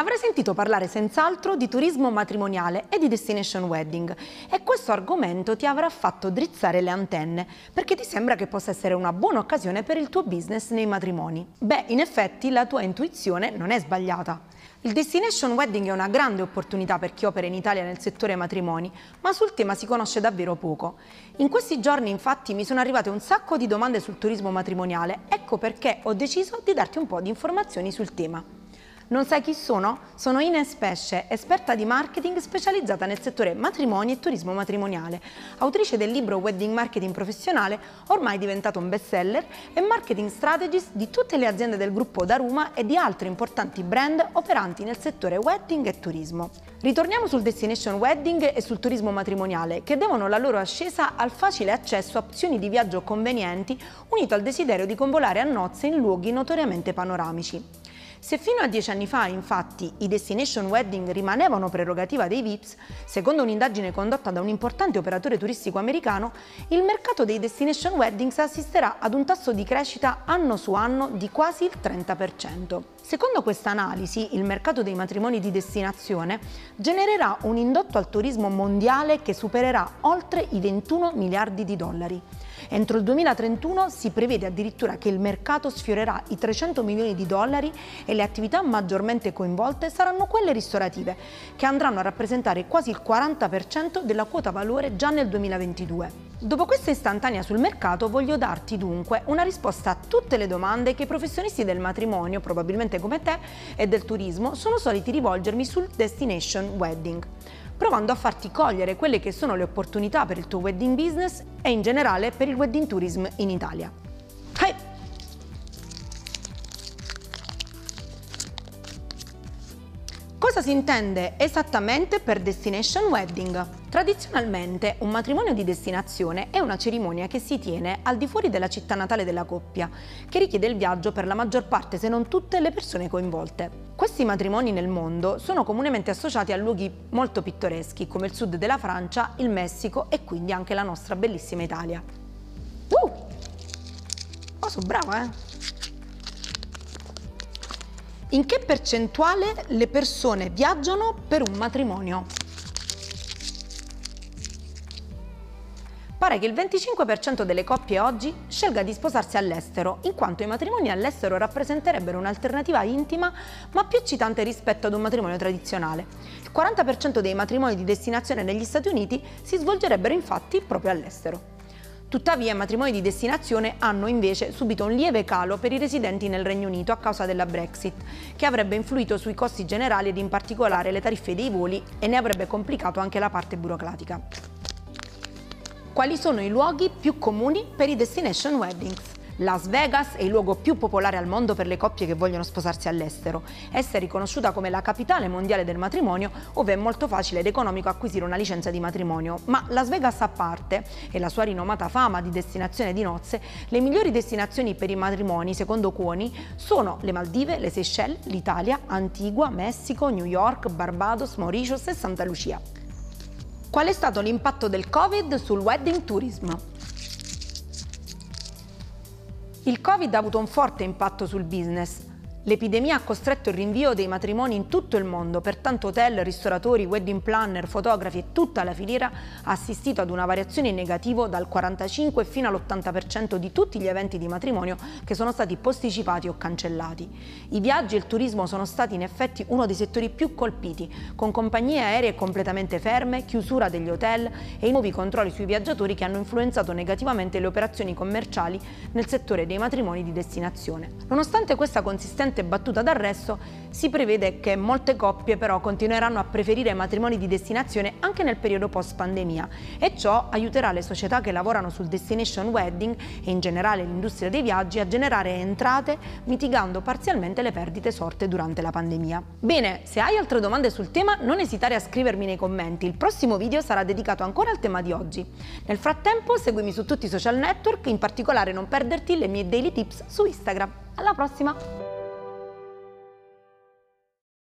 Avrai sentito parlare senz'altro di turismo matrimoniale e di destination wedding e questo argomento ti avrà fatto drizzare le antenne perché ti sembra che possa essere una buona occasione per il tuo business nei matrimoni. Beh, in effetti la tua intuizione non è sbagliata. Il destination wedding è una grande opportunità per chi opera in Italia nel settore matrimoni, ma sul tema si conosce davvero poco. In questi giorni infatti mi sono arrivate un sacco di domande sul turismo matrimoniale, ecco perché ho deciso di darti un po' di informazioni sul tema. Non sai chi sono? Sono Ines Pesce, esperta di marketing specializzata nel settore matrimoni e turismo matrimoniale, autrice del libro Wedding Marketing Professionale, ormai diventato un bestseller, e marketing strategist di tutte le aziende del gruppo Daruma e di altri importanti brand operanti nel settore wedding e turismo. Ritorniamo sul destination wedding e sul turismo matrimoniale, che devono la loro ascesa al facile accesso a opzioni di viaggio convenienti, unito al desiderio di convolare a nozze in luoghi notoriamente panoramici. Se fino a dieci anni fa, infatti, i destination wedding rimanevano prerogativa dei VIPs, secondo un'indagine condotta da un importante operatore turistico americano, il mercato dei destination weddings assisterà ad un tasso di crescita anno su anno di quasi il 30%. Secondo questa analisi, il mercato dei matrimoni di destinazione genererà un indotto al turismo mondiale che supererà oltre i 21 miliardi di dollari. Entro il 2031 si prevede addirittura che il mercato sfiorerà i 300 milioni di dollari e le attività maggiormente coinvolte saranno quelle ristorative, che andranno a rappresentare quasi il 40% della quota valore già nel 2022. Dopo questa istantanea sul mercato voglio darti dunque una risposta a tutte le domande che i professionisti del matrimonio, probabilmente come te, e del turismo sono soliti rivolgermi sul destination wedding provando a farti cogliere quelle che sono le opportunità per il tuo wedding business e in generale per il wedding tourism in Italia. Cosa si intende esattamente per destination wedding? Tradizionalmente un matrimonio di destinazione è una cerimonia che si tiene al di fuori della città natale della coppia, che richiede il viaggio per la maggior parte se non tutte le persone coinvolte. Questi matrimoni nel mondo sono comunemente associati a luoghi molto pittoreschi come il sud della Francia, il Messico e quindi anche la nostra bellissima Italia. Uh! Oh, sono brava, eh! In che percentuale le persone viaggiano per un matrimonio? Pare che il 25% delle coppie oggi scelga di sposarsi all'estero, in quanto i matrimoni all'estero rappresenterebbero un'alternativa intima ma più eccitante rispetto ad un matrimonio tradizionale. Il 40% dei matrimoni di destinazione negli Stati Uniti si svolgerebbero infatti proprio all'estero. Tuttavia i matrimoni di destinazione hanno invece subito un lieve calo per i residenti nel Regno Unito a causa della Brexit, che avrebbe influito sui costi generali ed in particolare le tariffe dei voli e ne avrebbe complicato anche la parte burocratica. Quali sono i luoghi più comuni per i destination weddings? Las Vegas è il luogo più popolare al mondo per le coppie che vogliono sposarsi all'estero. Essa è riconosciuta come la capitale mondiale del matrimonio, dove è molto facile ed economico acquisire una licenza di matrimonio. Ma Las Vegas a parte, e la sua rinomata fama di destinazione di nozze, le migliori destinazioni per i matrimoni, secondo Cuoni, sono le Maldive, le Seychelles, l'Italia, Antigua, Messico, New York, Barbados, Mauritius e Santa Lucia. Qual è stato l'impatto del Covid sul wedding tourism? Il Covid ha avuto un forte impatto sul business. L'epidemia ha costretto il rinvio dei matrimoni in tutto il mondo, pertanto hotel, ristoratori, wedding planner, fotografi e tutta la filiera ha assistito ad una variazione in negativo dal 45 fino all'80% di tutti gli eventi di matrimonio che sono stati posticipati o cancellati. I viaggi e il turismo sono stati in effetti uno dei settori più colpiti, con compagnie aeree completamente ferme, chiusura degli hotel e i nuovi controlli sui viaggiatori che hanno influenzato negativamente le operazioni commerciali nel settore dei matrimoni di destinazione. Nonostante questa consistente recente battuta d'arresto, si prevede che molte coppie però continueranno a preferire matrimoni di destinazione anche nel periodo post-pandemia e ciò aiuterà le società che lavorano sul destination wedding e in generale l'industria dei viaggi a generare entrate mitigando parzialmente le perdite sorte durante la pandemia. Bene, se hai altre domande sul tema non esitare a scrivermi nei commenti, il prossimo video sarà dedicato ancora al tema di oggi. Nel frattempo seguimi su tutti i social network, in particolare non perderti le mie daily tips su Instagram. Alla prossima!